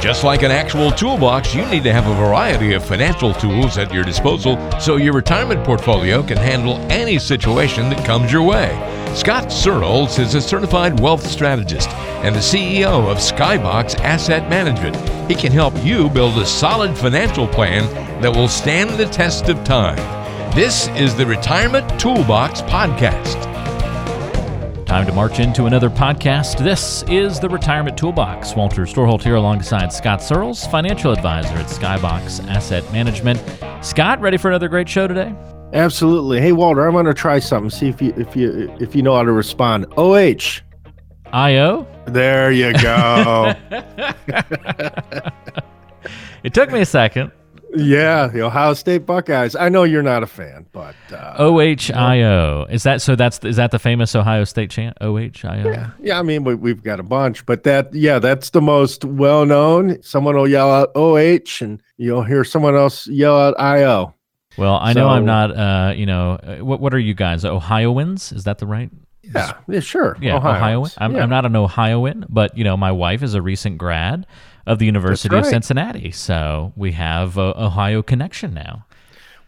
Just like an actual toolbox, you need to have a variety of financial tools at your disposal so your retirement portfolio can handle any situation that comes your way. Scott Searles is a certified wealth strategist and the CEO of Skybox Asset Management. He can help you build a solid financial plan that will stand the test of time. This is the Retirement Toolbox Podcast. Time to march into another podcast. This is the Retirement Toolbox. Walter Storholt here alongside Scott Searles, financial advisor at Skybox Asset Management. Scott, ready for another great show today? Absolutely. Hey Walter, I'm going to try something. See if you if you if you know how to respond. OH. IO. There you go. it took me a second. Yeah, the Ohio State Buckeyes. I know you're not a fan, but uh, OHIO. Is that so? That's is that the famous Ohio State chant? OHIO. Yeah, yeah. I mean, we, we've got a bunch, but that yeah, that's the most well known. Someone will yell out OH, and you'll hear someone else yell out IO. Well, I so, know I'm not. Uh, you know, uh, what what are you guys? Ohioans? Is that the right? Yeah, yeah, sure. Yeah, Ohioan. I'm, yeah. I'm not an Ohioan, but you know, my wife is a recent grad of the University right. of Cincinnati. So we have a Ohio connection now.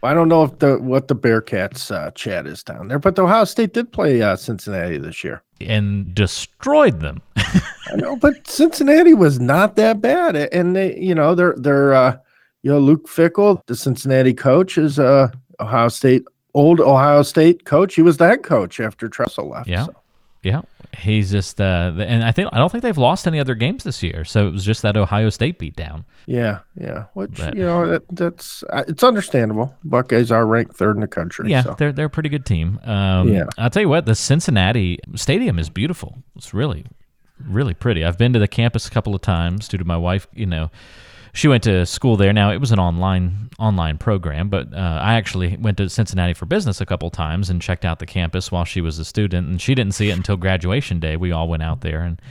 Well, I don't know if the what the Bearcats uh, chat is down there, but the Ohio State did play uh, Cincinnati this year and destroyed them. I know, but Cincinnati was not that bad, and they, you know, they're they're uh, you know Luke Fickell, the Cincinnati coach, is uh, Ohio State old Ohio State coach. He was that coach after Tressel left. Yeah, so. yeah he's just uh, and I think I don't think they've lost any other games this year. So it was just that Ohio State beatdown. Yeah, yeah. Which but, you know that, that's uh, it's understandable. Buckeyes are ranked third in the country. Yeah, so. they're they're a pretty good team. Um, yeah, I'll tell you what, the Cincinnati Stadium is beautiful. It's really really pretty. I've been to the campus a couple of times due to my wife. You know she went to school there. Now it was an online online program, but uh, I actually went to Cincinnati for business a couple times and checked out the campus while she was a student. And she didn't see it until graduation day. We all went out there and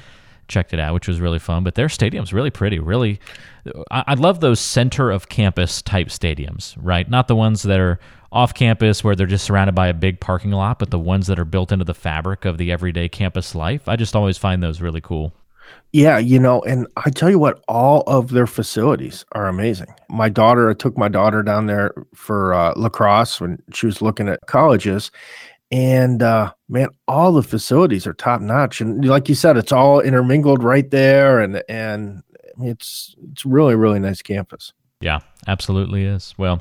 checked it out, which was really fun. But their stadium's really pretty. Really, I, I love those center of campus type stadiums, right? Not the ones that are off campus where they're just surrounded by a big parking lot, but the ones that are built into the fabric of the everyday campus life. I just always find those really cool. Yeah, you know, and I tell you what, all of their facilities are amazing. My daughter, I took my daughter down there for uh, lacrosse when she was looking at colleges, and uh, man, all the facilities are top notch. And like you said, it's all intermingled right there, and and it's it's really really nice campus. Yeah, absolutely is. Well,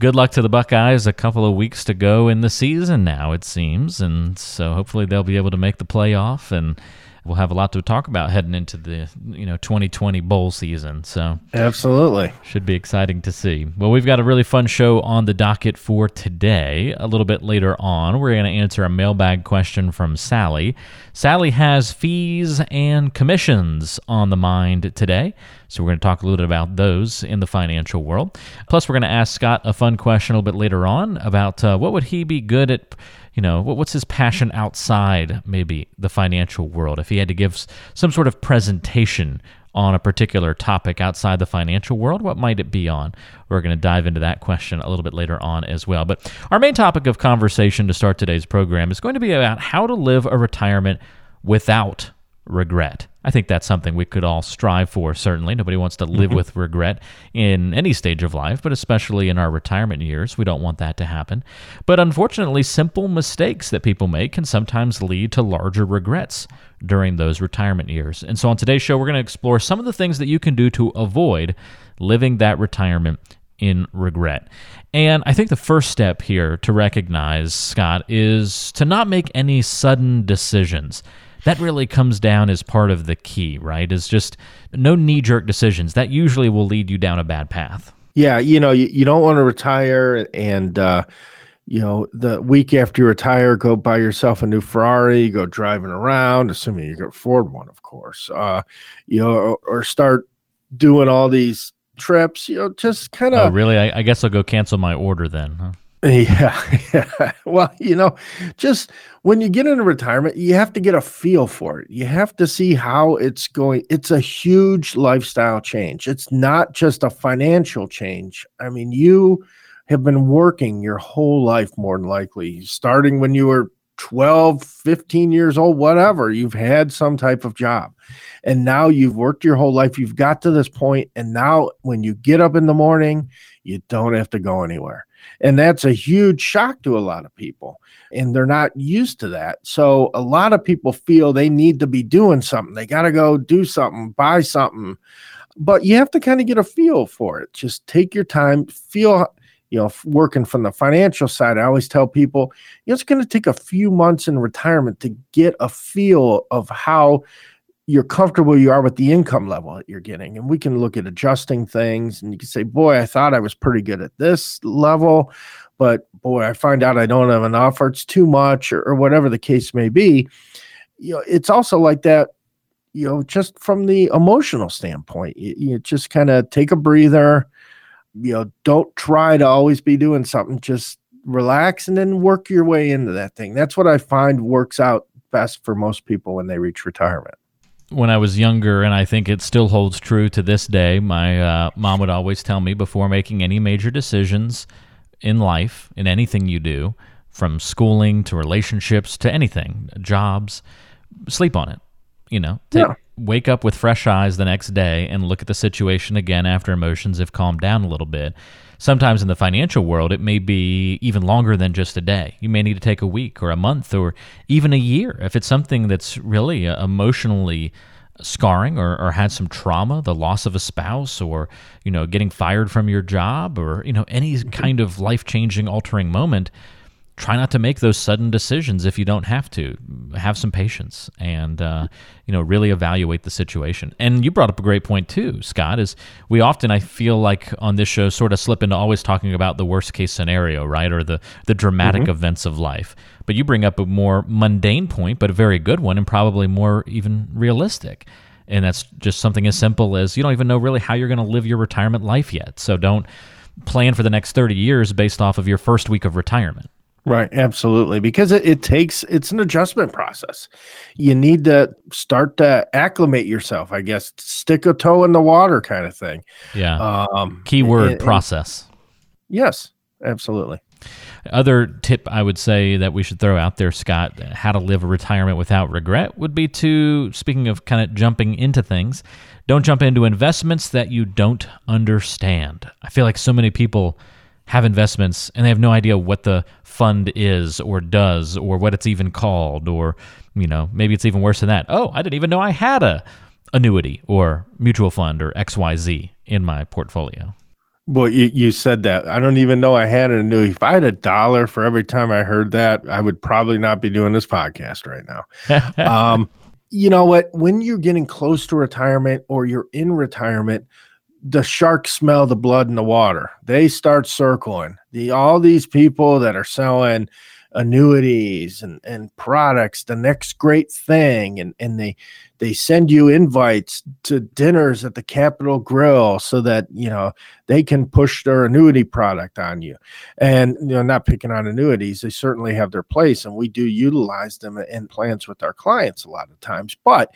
good luck to the Buckeyes. A couple of weeks to go in the season now, it seems, and so hopefully they'll be able to make the playoff and we'll have a lot to talk about heading into the you know 2020 bowl season. So absolutely should be exciting to see. Well, we've got a really fun show on the docket for today. A little bit later on, we're going to answer a mailbag question from Sally. Sally has fees and commissions on the mind today. So we're going to talk a little bit about those in the financial world. Plus, we're going to ask Scott a fun question a little bit later on about uh, what would he be good at you know, what's his passion outside maybe the financial world? If he had to give some sort of presentation on a particular topic outside the financial world, what might it be on? We're going to dive into that question a little bit later on as well. But our main topic of conversation to start today's program is going to be about how to live a retirement without regret. I think that's something we could all strive for, certainly. Nobody wants to live mm-hmm. with regret in any stage of life, but especially in our retirement years. We don't want that to happen. But unfortunately, simple mistakes that people make can sometimes lead to larger regrets during those retirement years. And so on today's show, we're going to explore some of the things that you can do to avoid living that retirement in regret. And I think the first step here to recognize, Scott, is to not make any sudden decisions that really comes down as part of the key, right? Is just no knee jerk decisions. That usually will lead you down a bad path. Yeah, you know, you, you don't want to retire and uh you know, the week after you retire, go buy yourself a new Ferrari, go driving around, assuming you can afford one, of course. Uh, you know, or, or start doing all these trips, you know, just kind of. Oh, really? I, I, guess I'll go cancel my order then. Huh? Yeah. Well, you know, just when you get into retirement, you have to get a feel for it. You have to see how it's going. It's a huge lifestyle change. It's not just a financial change. I mean, you have been working your whole life more than likely, starting when you were 12, 15 years old, whatever. You've had some type of job. And now you've worked your whole life. You've got to this point, And now when you get up in the morning, you don't have to go anywhere. And that's a huge shock to a lot of people. And they're not used to that. So a lot of people feel they need to be doing something. They got to go do something, buy something. But you have to kind of get a feel for it. Just take your time, feel you know, working from the financial side, I always tell people, you know, it's going to take a few months in retirement to get a feel of how you're comfortable you are with the income level that you're getting. And we can look at adjusting things and you can say, boy, I thought I was pretty good at this level, but boy, I find out I don't have enough or it's too much or, or whatever the case may be. You know, it's also like that, you know, just from the emotional standpoint, you, you just kind of take a breather you know, don't try to always be doing something. Just relax and then work your way into that thing. That's what I find works out best for most people when they reach retirement. When I was younger, and I think it still holds true to this day, my uh, mom would always tell me before making any major decisions in life, in anything you do, from schooling to relationships to anything, jobs, sleep on it. You know, take, yeah wake up with fresh eyes the next day and look at the situation again after emotions have calmed down a little bit. Sometimes in the financial world, it may be even longer than just a day. You may need to take a week or a month or even a year. If it's something that's really uh, emotionally scarring or, or had some trauma, the loss of a spouse or, you know, getting fired from your job or, you know, any kind of life changing, altering moment, try not to make those sudden decisions if you don't have to. Have some patience and uh, you know really evaluate the situation. And you brought up a great point too, Scott. Is we often I feel like on this show sort of slip into always talking about the worst case scenario, right, or the the dramatic mm-hmm. events of life. But you bring up a more mundane point, but a very good one, and probably more even realistic. And that's just something as simple as you don't even know really how you're going to live your retirement life yet. So don't plan for the next 30 years based off of your first week of retirement. Right, absolutely. Because it, it takes it's an adjustment process. You need to start to acclimate yourself, I guess, stick a toe in the water kind of thing. Yeah. Um keyword and, process. And yes, absolutely. Other tip I would say that we should throw out there, Scott, how to live a retirement without regret would be to, speaking of kind of jumping into things, don't jump into investments that you don't understand. I feel like so many people have investments and they have no idea what the fund is or does or what it's even called or you know maybe it's even worse than that. Oh i didn't even know i had a annuity or mutual fund or xyz in my portfolio. Well you, you said that. I don't even know i had an annuity. If i had a dollar for every time i heard that i would probably not be doing this podcast right now. Um, you know what? When you're getting close to retirement or you're in retirement the sharks smell the blood in the water. They start circling. The all these people that are selling annuities and, and products, the next great thing, and, and they they send you invites to dinners at the Capital Grille so that you know they can push their annuity product on you. And you know, not picking on annuities, they certainly have their place, and we do utilize them in plans with our clients a lot of times. But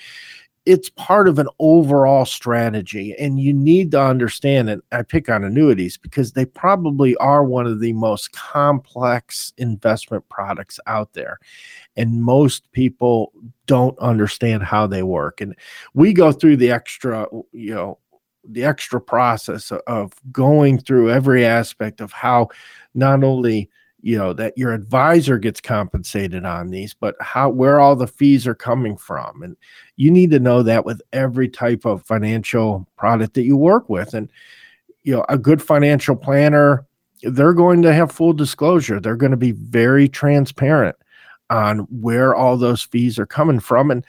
it's part of an overall strategy and you need to understand it i pick on annuities because they probably are one of the most complex investment products out there and most people don't understand how they work and we go through the extra you know the extra process of going through every aspect of how not only you know that your advisor gets compensated on these but how where all the fees are coming from and you need to know that with every type of financial product that you work with and you know a good financial planner they're going to have full disclosure. They're going to be very transparent on where all those fees are coming from and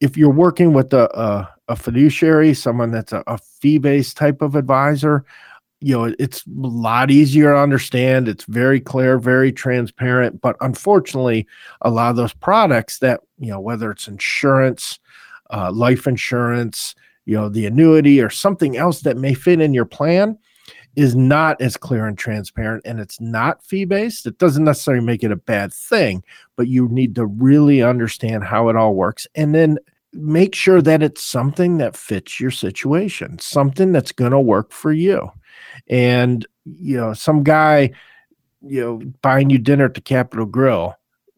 if you're working with a, a, a fiduciary someone that's a, a fee-based type of advisor you know it's a lot easier to understand. It's very clear very transparent. But unfortunately a lot of those products that you know whether it's insurance uh, life insurance you know the annuity or something else that may fit in your plan is not as clear and transparent and it's not fee based it doesn't necessarily make it a bad thing but you need to really understand how it all works and then make sure that it's something that fits your situation something that's going to work for you and you know some guy you know buying you dinner at the Capital Grille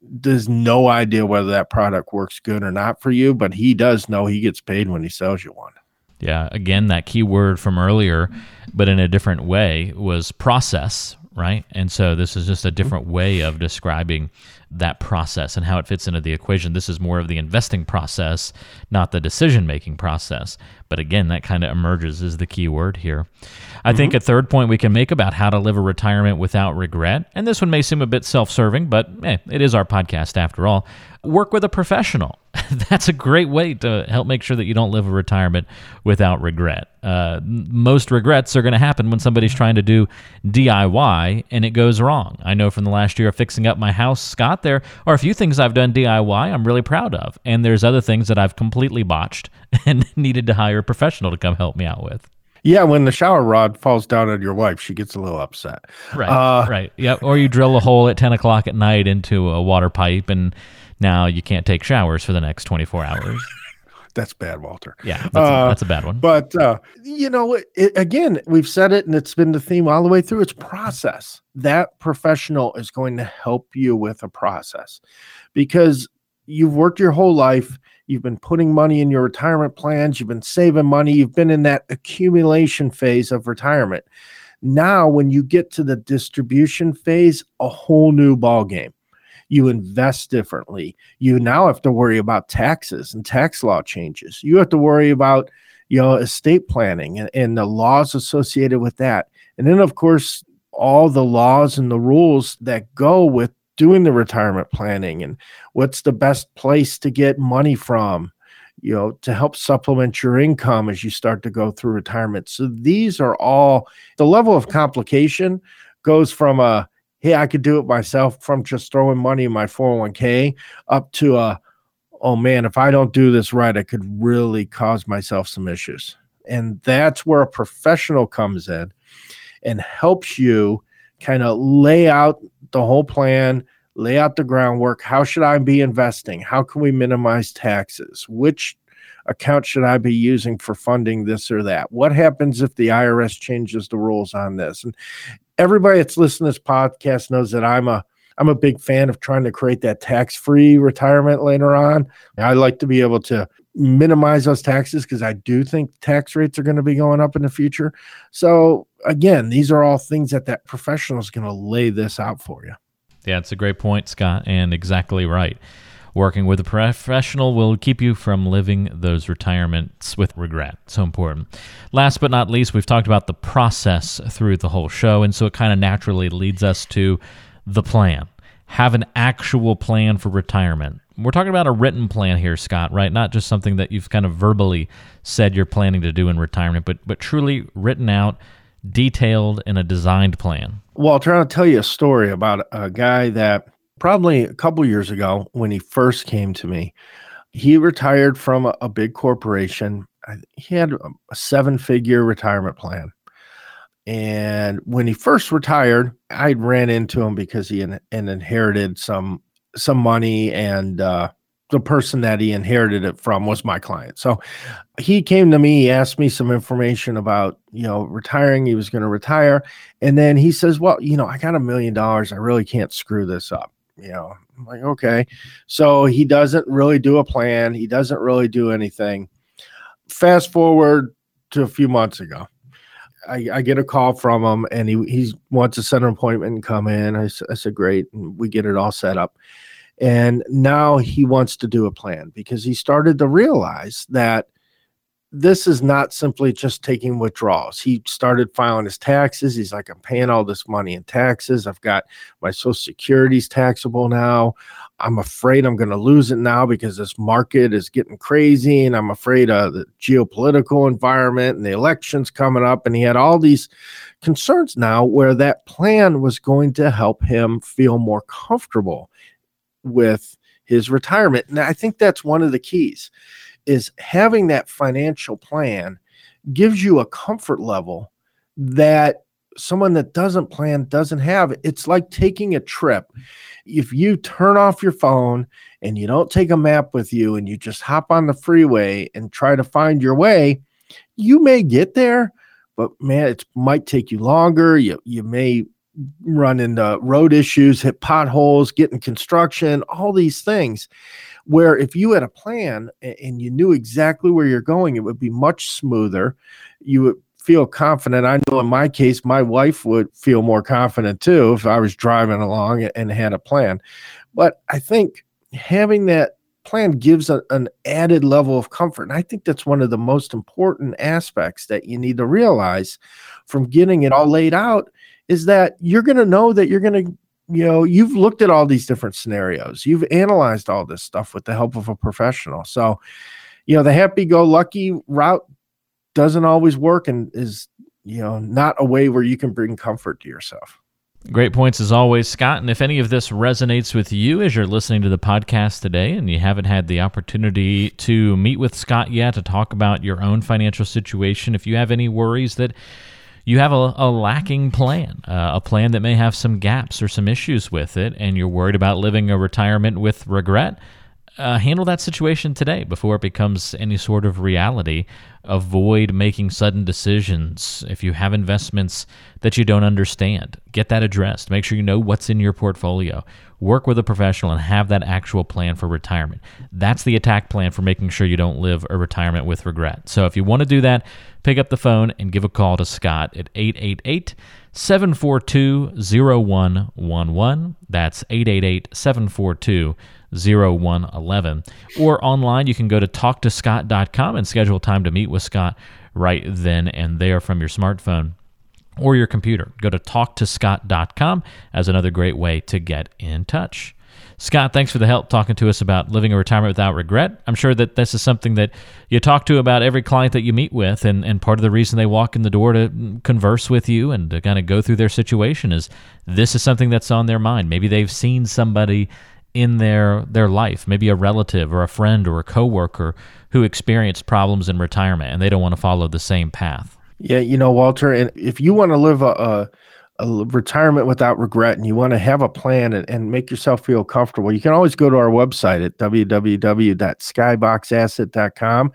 there's no idea whether that product works good or not for you, but he does know he gets paid when he sells you one. Yeah, again, that key word from earlier, but in a different way, was process, right? And so this is just a different way of describing that process and how it fits into the equation. This is more of the investing process, not the decision making process. But again, that kind of emerges as the key word here. I mm-hmm. think a third point we can make about how to live a retirement without regret, and this one may seem a bit self serving, but eh, it is our podcast after all work with a professional. That's a great way to help make sure that you don't live a retirement without regret. Uh, most regrets are going to happen when somebody's trying to do DIY and it goes wrong. I know from the last year of fixing up my house, Scott, there are a few things I've done DIY I'm really proud of. And there's other things that I've completely botched and needed to hire a professional to come help me out with. Yeah, when the shower rod falls down on your wife, she gets a little upset. Right. Uh, right. Yeah. Or you drill a hole at 10 o'clock at night into a water pipe and now you can't take showers for the next 24 hours. that's bad, Walter. Yeah, that's, uh, a, that's a, bad one. But uh, you know, it, again, we've said it, and it's been the theme all the way through. It's process. That professional is going to help you with a process because you've worked your whole life. You've been putting money in your retirement plans. You've been saving money. You've been in that accumulation phase of retirement. Now, when you get to the distribution phase, a whole new ball game you invest differently. You now have to worry about taxes and tax law changes. You have to worry about, you know, estate planning and, and the laws associated with that. And then, of course, all the laws and the rules that go with doing the retirement planning and what's the best place to get money from you know to help supplement your income as you start to go through retirement so these are all the level of complication goes from a hey, I could do it myself from just throwing money in my 401k up to a, oh man, if I don't do this right, I could really cause myself some issues. And that's where a professional comes in and helps you kind of lay out the whole plan, lay out the groundwork. How should I be investing? How can we minimize taxes? Which account should I be using for funding this or that? What happens if the IRS changes the rules on this? And everybody that's listening to this podcast knows that I'm a I'm a big fan of trying to create that tax-free retirement later on. I like to be able to minimize those taxes because I do think tax rates are going to be going up in the future. So again, these are all things that that professional is going to lay this out for you. Yeah, it's a great point, Scott, and exactly right. Working with a professional will keep you from living those retirements with regret. So important. Last but not least, we've talked about the process through the whole show, and so it kind of naturally leads us to the plan. Have an actual plan for retirement. We're talking about a written plan here, Scott, right? Not just something that you've kind of verbally said you're planning to do in retirement, but but truly written out, detailed in a designed plan. Well, I'll try to tell you a story about a guy that probably a couple years ago when he first came to me. He retired from a, a big corporation. He had a seven figure retirement plan. And when he first retired, I ran into him because he in, inherited some some money and uh, the person that he inherited it from was my client. So he came to me, he asked me some information about, you know, retiring. He was going to retire. And then he says, Well, you know, I got a million dollars. I really can't screw this up you know, I'm like, okay. So he doesn't really do a plan. He doesn't really do anything. Fast forward to a few months ago. I, I get a call from him and he, he wants to set an appointment and come in. I, I said, great. And we get it all set up. And now he wants to do a plan because he started to realize that this is not simply just taking withdrawals. He started filing his taxes. He's like, I'm paying all this money in taxes. I've got my social security's taxable now. I'm afraid I'm going to lose it now because this market is getting crazy. And I'm afraid of the geopolitical environment and the elections coming up. And he had all these concerns now where that plan was going to help him feel more comfortable with his retirement. And I think that's one of the keys is having that financial plan gives you a comfort level that someone that doesn't plan doesn't have. It's like taking a trip. If you turn off your phone and you don't take a map with you and you just hop on the freeway and try to find your way, you may get there, but man, it might take you longer. You you may run into road issues, hit potholes, get in construction, all these things. Where if you had a plan and you knew exactly where you're going, it would be much smoother. You would feel confident. I know in my case, my wife would feel more confident too if I was driving along and had a plan. But I think having that plan gives a, an added level of comfort. And I think that's one of the most important aspects that you need to realize from getting it all laid out is that you're going to know that you're going to you know you've looked at all these different scenarios. You've analyzed all this stuff with the help of a professional. So you know the happy go lucky route doesn't always work and is you know not a way where you can bring comfort to yourself. Great points as always, Scott. And if any of this resonates with you as you're listening to the podcast today and you haven't had the opportunity to meet with Scott yet to talk about your own financial situation, if you have any worries that you have a, a lacking plan, uh, a plan that may have some gaps or some issues with it, and you're worried about living a retirement with regret, uh, handle that situation today before it becomes any sort of reality. Avoid making sudden decisions. If you have investments that you don't understand, get that addressed. Make sure you know what's in your portfolio. Work with a professional and have that actual plan for retirement. That's the attack plan for making sure you don't live a retirement with regret. So if you want to do that, pick up the phone and give a call to Scott at 888 742 0111. That's 888 742 0111. Or online, you can go to talktoscott.com and schedule time to meet with Scott right then and there from your smartphone or your computer. Go to talktoscott.com as another great way to get in touch. Scott, thanks for the help talking to us about living a retirement without regret. I'm sure that this is something that you talk to about every client that you meet with, and, and part of the reason they walk in the door to converse with you and to kind of go through their situation is this is something that's on their mind. Maybe they've seen somebody in their their life, maybe a relative or a friend or a coworker who experienced problems in retirement and they don't want to follow the same path. Yeah, you know, Walter, and if you want to live a, a a retirement without regret and you want to have a plan and, and make yourself feel comfortable, you can always go to our website at www.skyboxasset.com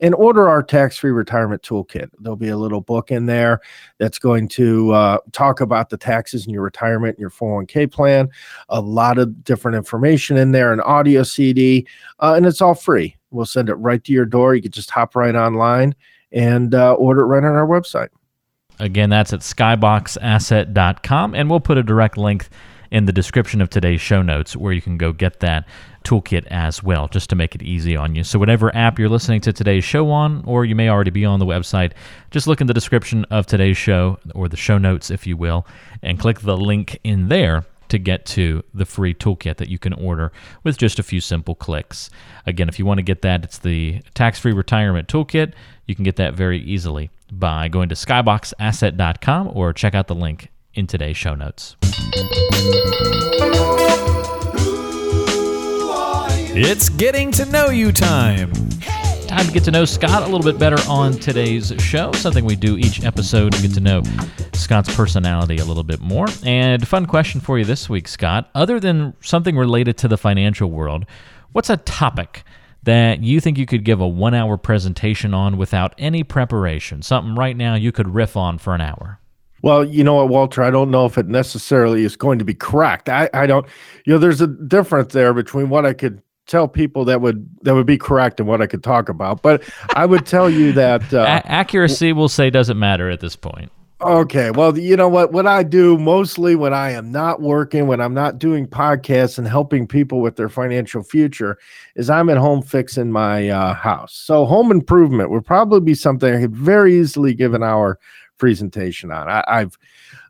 and order our tax free retirement toolkit. There'll be a little book in there that's going to uh, talk about the taxes in your retirement and your 401k plan, a lot of different information in there, an audio CD, uh, and it's all free. We'll send it right to your door. You can just hop right online and uh, order it right on our website. Again, that's at skyboxasset.com, and we'll put a direct link in the description of today's show notes where you can go get that toolkit as well, just to make it easy on you. So, whatever app you're listening to today's show on, or you may already be on the website, just look in the description of today's show, or the show notes, if you will, and click the link in there to get to the free toolkit that you can order with just a few simple clicks. Again, if you want to get that, it's the tax free retirement toolkit. You can get that very easily by going to skyboxasset.com or check out the link in today's show notes. It's getting to know you time. Time to get to know Scott a little bit better on today's show. Something we do each episode to get to know Scott's personality a little bit more. And fun question for you this week, Scott. Other than something related to the financial world, what's a topic that you think you could give a one hour presentation on without any preparation? Something right now you could riff on for an hour. Well, you know what, Walter, I don't know if it necessarily is going to be correct. I, I don't, you know, there's a difference there between what I could tell people that would that would be correct and what I could talk about. But I would tell you that uh, a- accuracy, we'll say, doesn't matter at this point. Okay. Well, you know what? What I do mostly when I am not working, when I'm not doing podcasts and helping people with their financial future, is I'm at home fixing my uh, house. So, home improvement would probably be something I could very easily give an hour presentation on. I, I've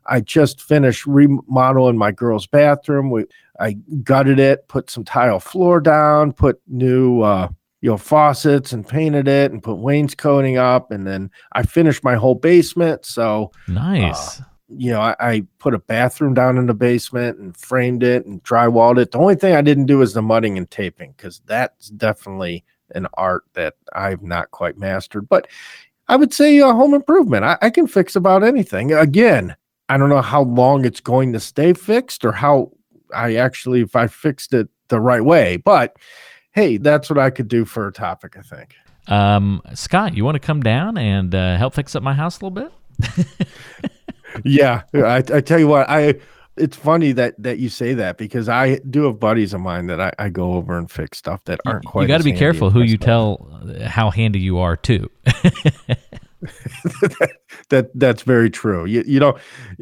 I just finished remodeling my girl's bathroom. We I gutted it, put some tile floor down, put new uh, you know faucets and painted it and put wainscoting up and then i finished my whole basement. So nice. uh, you know I, I, put a bathroom down in the basement and framed it and drywalled it. The only thing i didn't do is the mudding and taping because that's definitely an art that i've not quite mastered. But i would say uh, home improvement. I, I can fix about anything. Again i don't know how long it's going to stay fixed or how i actually if i fixed it the right way but hey, that's what I could do for a topic, I think. Um, Scott, you want to come down and uh, help fix up my house a little bit? yeah, I, I tell you what, I it's funny that that you say that because I do have buddies of mine that I, I go over and fix stuff that aren't quite. You got to be careful who you stuff. tell uh, how handy you are too. that that's very true. You you don't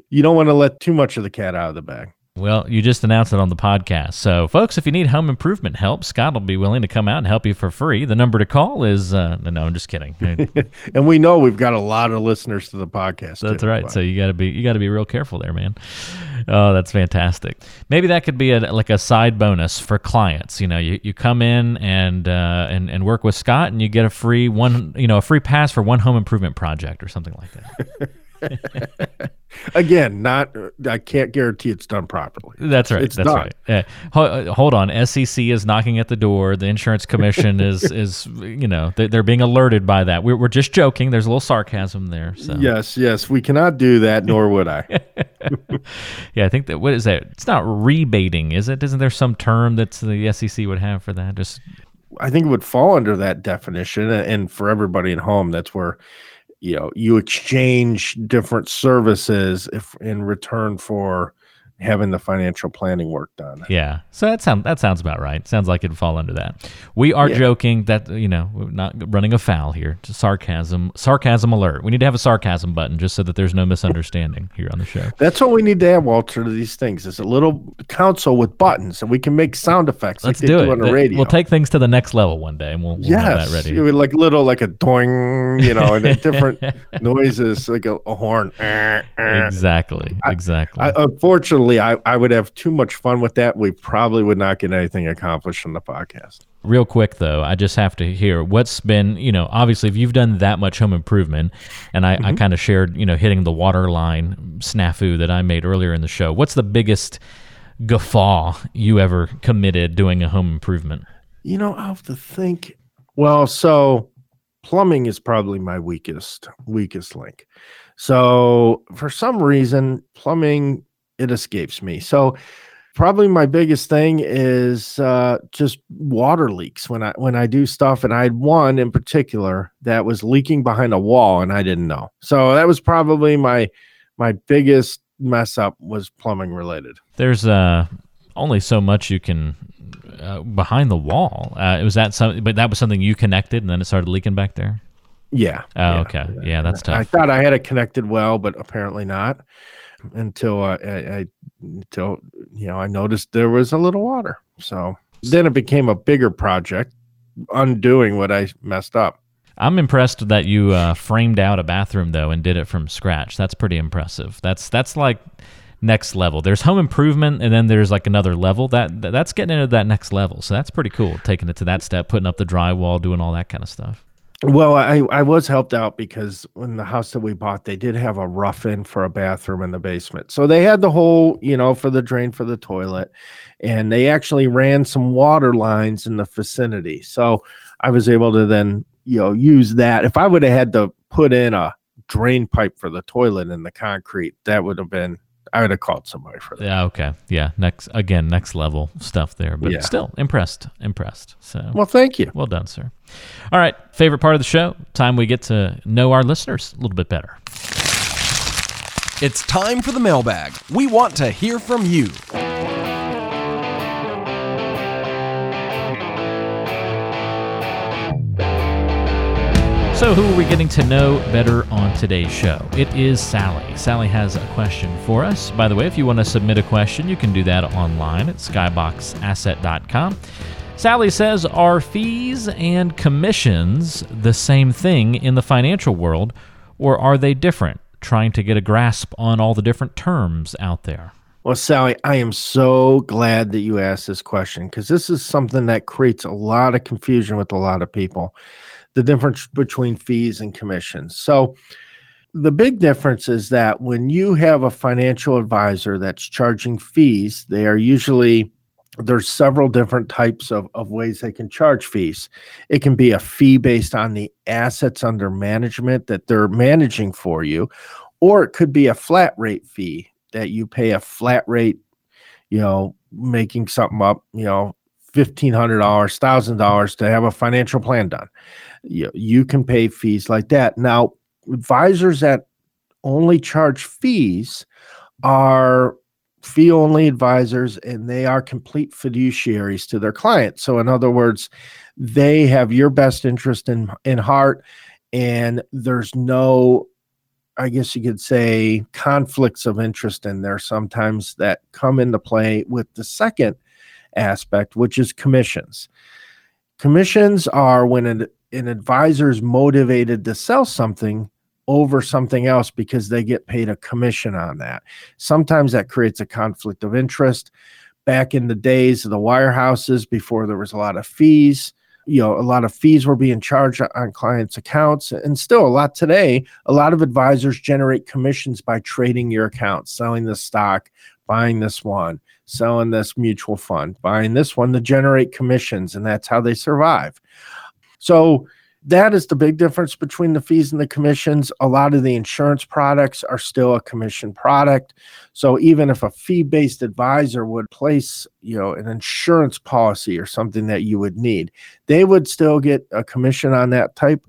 you don't want to let too much of the cat out of the bag. Well, you just announced it on the podcast. So, folks, if you need home improvement help, Scott will be willing to come out and help you for free. The number to call is uh, no, I'm just kidding. And we know we've got a lot of listeners to the podcast. That's too, right. but- So you got to be you got to be real careful there, man. Oh, that's fantastic. Maybe that could be a, like a side bonus for clients. You know, you, you come in and uh, and and work with Scott, and you get a free one, you know, a free pass for one home improvement project or something like that. Again, not I can't guarantee it's done properly. That's right. It's that's right. Yeah. Uh, hold on. SEC is knocking at the door. The insurance commission is is you know they, they're being alerted by that. We're, we're just joking. There's a little sarcasm there. So Yes, yes, we cannot do that, nor would I. yeah, I think that what is that? It's not rebating, is it? Isn't there some term that the SEC would have for that? Just I think it would fall under that definition. And for everybody at home, that's where you know you exchange different services if in return for having the financial planning work done. yeah. So that sounds that sounds about right. Sounds like it'd fall under that. We are Yeah. joking that you know we're not running afoul here. Just sarcasm, sarcasm alert. We need to have a sarcasm button just so that there's no misunderstanding here on the show. That's what we need to have, Walter. To these things It's a little console with buttons, and we can make sound effects Let's like do do, it. on the radio. We'll take things to the next level one day, and we'll, we'll have that it ready. like little like a doing, you know, and different noises like a, a horn. Exactly. Exactly. I, unfortunately, I, I would have too much fun with that. We probably would not get anything accomplished on the podcast. Real quick though, I just have to hear what's been, you know, obviously if you've done that much home improvement, and I, I mm-hmm. kind of shared, you know, hitting the water line snafu that I made earlier in the show. What's the biggest guffaw you ever committed doing a home improvement? You know, I have to think. Well, so plumbing is probably my weakest weakest link. So for some reason, plumbing it escapes me. So probably my biggest thing is uh, just water leaks when I when I do stuff. And I had one in particular that was leaking behind a wall, and I didn't know. So that was probably my my biggest mess up was plumbing related. There's uh only so much you can uh, behind the wall. Uh, it was that some? But that was something you connected, and then it started leaking back there. Yeah. Oh, yeah. okay. Yeah, that's tough. I thought I had it connected well, but apparently not. Until I, I, I until you know I noticed there was a little water. So then it became a bigger project, undoing what I messed up. I'm impressed that you uh, framed out a bathroom though and did it from scratch. That's pretty impressive. That's that's like next level. There's home improvement, and then there's like another level. That that- that's getting into that next level. So that's pretty cool. Taking it to that step, putting up the drywall, doing all that kind of stuff. Well, I I was helped out because when the house that we bought, they did have a rough in for a bathroom in the basement. So they had the whole, you know, for the drain for the toilet, and they actually ran some water lines in the vicinity. So I was able to then, you know, use that. If I would have had to put in a drain pipe for the toilet in the concrete, that would have been I would have called somebody for that. Yeah. Okay. Yeah. Next again, next level stuff there. But Yeah. still impressed. Impressed. So Well, thank you. well done, sir. All right. Favorite part of the show? Time we get to know our listeners a little bit better. It's time for the mailbag. We want to hear from you. So, who are we getting to know better on today's show? It is Sally. Sally has a question for us. By the way, if you want to submit a question, you can do that online at skyboxasset.com. Sally says, Are fees and commissions the same thing in the financial world, or are they different? Trying to get a grasp on all the different terms out there. Well, Sally, I am so glad that you asked this question because this is something that creates a lot of confusion with a lot of people. The difference between fees and commissions. So, the big difference is that when you have a financial advisor that's charging fees, they are usually there's several different types of, of ways they can charge fees. It can be a fee based on the assets under management that they're managing for you, or it could be a flat rate fee that you pay a flat rate, you know, making something up, you know, fifteen hundred dollars, thousand dollars to have a financial plan done. You, you can pay fees like that. Now, advisors that only charge fees are fee only advisors and they are complete fiduciaries to their clients. So, in other words, they have your best interest in, in heart, and there's no, I guess you could say, conflicts of interest in there sometimes that come into play with the second aspect, which is commissions. Commissions are when an, an advisor is motivated to sell something over something else because they get paid a commission on that. Sometimes that creates a conflict of interest. Back in the days of the wirehouses, before there was a lot of fees, you know, a lot of fees were being charged on clients' accounts, and still a lot today. A lot of advisors generate commissions by trading your account, selling the stock, buying this one, selling this mutual fund, buying this one to generate commissions, and that's how they survive. So, that is the big difference between the fees and the commissions. A lot of the insurance products are still a commission product. So even if a fee-based advisor would place, you know, an insurance policy or something that you would need, they would still get a commission on that type.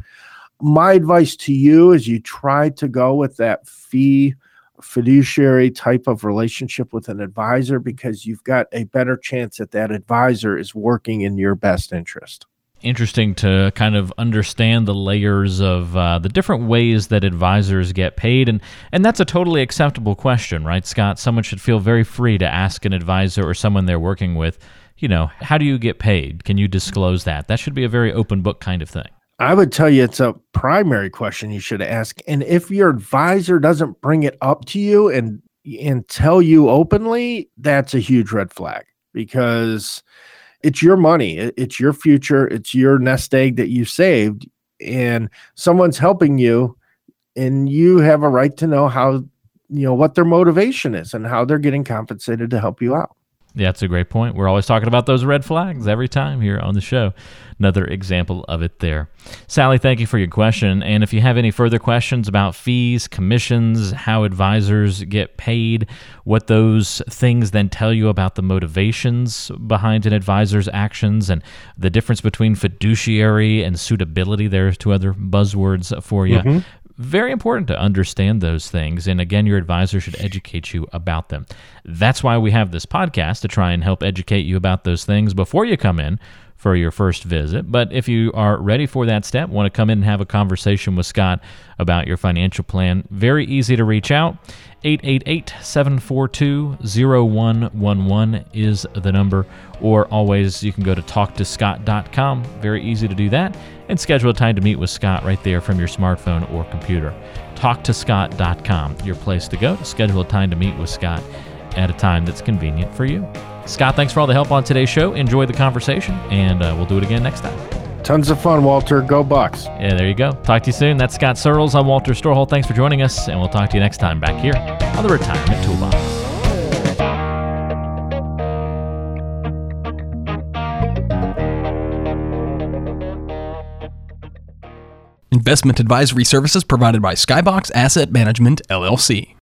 My advice to you is you try to go with that fee fiduciary type of relationship with an advisor because you've got a better chance that that advisor is working in your best interest interesting to kind of understand the layers of uh, the different ways that advisors get paid, and and that's a totally acceptable question, right, Scott? Someone should feel very free to ask an advisor or someone they're working with, you know, how do you get paid? Can you disclose that? That should be a very open book kind of thing. I would tell you it's a primary question you should ask, and if your advisor doesn't bring it up to you and and tell you openly, that's a huge red flag because it's your money it's your future it's your nest egg that you saved and someone's helping you and you have a right to know how you know what their motivation is and how they're getting compensated to help you out yeah, that's a great point. We're always talking about those red flags every time here on the show. Another example of it there. Sally, thank you for your question. And if you have any further questions about fees, commissions, how advisors get paid, what those things then tell you about the motivations behind an advisor's actions, and the difference between fiduciary and suitability, there's two other buzzwords for you. Mm-hmm very important to understand those things. And again, your advisor should educate you about them. That's why we have this podcast to try and help educate you about those things before you come in for your first visit. But if you are ready for that step, want to come in and have a conversation with Scott about your financial plan, very easy to reach out. 888 742 0111 is the number, or always you can go to talktoscott.com. Very easy to do that and schedule a time to meet with Scott right there from your smartphone or computer. Talktoscott.com, your place to go to schedule a time to meet with Scott at a time that's convenient for you. Scott, thanks for all the help on today's show. Enjoy the conversation, and uh, we'll do it again next time. Tons of fun, Walter. Go Bucks. Yeah, there you go. Talk to you soon. That's Scott Searles. I'm Walter Storholt. Thanks for joining us, and we'll talk to you next time back here on the Retirement Toolbox. Investment advisory services provided by Skybox Asset Management, LLC.